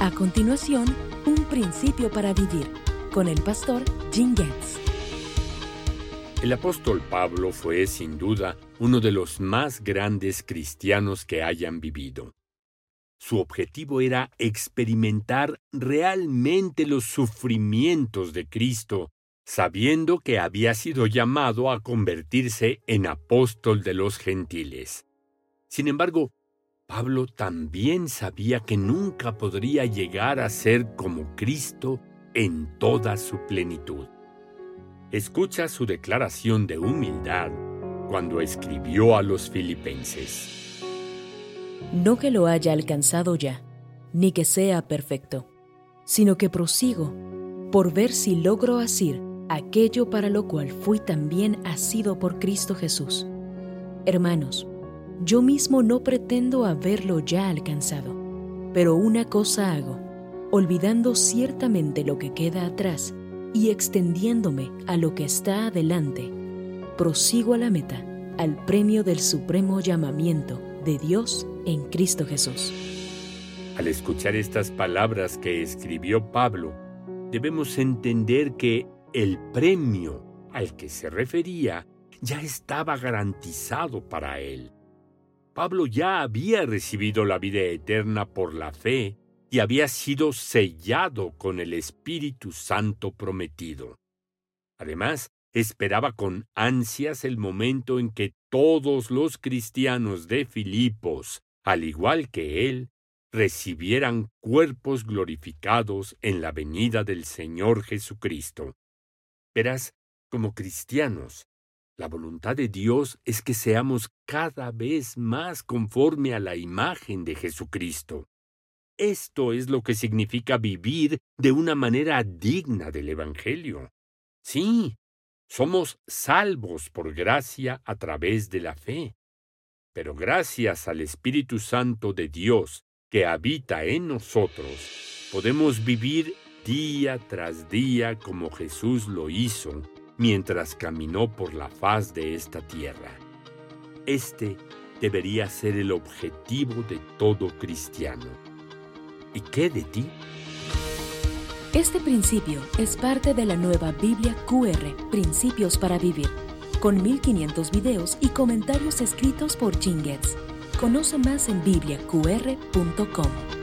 A continuación, un principio para vivir con el pastor Jim Getz. El apóstol Pablo fue sin duda uno de los más grandes cristianos que hayan vivido. Su objetivo era experimentar realmente los sufrimientos de Cristo, sabiendo que había sido llamado a convertirse en apóstol de los gentiles. Sin embargo, Pablo también sabía que nunca podría llegar a ser como Cristo en toda su plenitud. Escucha su declaración de humildad cuando escribió a los filipenses. No que lo haya alcanzado ya, ni que sea perfecto, sino que prosigo por ver si logro asir aquello para lo cual fui también asido por Cristo Jesús. Hermanos, yo mismo no pretendo haberlo ya alcanzado, pero una cosa hago, olvidando ciertamente lo que queda atrás y extendiéndome a lo que está adelante, prosigo a la meta, al premio del supremo llamamiento de Dios en Cristo Jesús. Al escuchar estas palabras que escribió Pablo, debemos entender que el premio al que se refería ya estaba garantizado para él. Pablo ya había recibido la vida eterna por la fe y había sido sellado con el Espíritu Santo prometido. Además, esperaba con ansias el momento en que todos los cristianos de Filipos, al igual que él, recibieran cuerpos glorificados en la venida del Señor Jesucristo. Verás, como cristianos, la voluntad de Dios es que seamos cada vez más conforme a la imagen de Jesucristo. Esto es lo que significa vivir de una manera digna del Evangelio. Sí, somos salvos por gracia a través de la fe. Pero gracias al Espíritu Santo de Dios que habita en nosotros, podemos vivir día tras día como Jesús lo hizo mientras caminó por la faz de esta tierra. Este debería ser el objetivo de todo cristiano. ¿Y qué de ti? Este principio es parte de la nueva Biblia QR, Principios para Vivir, con 1500 videos y comentarios escritos por Jingets. Conoce más en bibliaqr.com.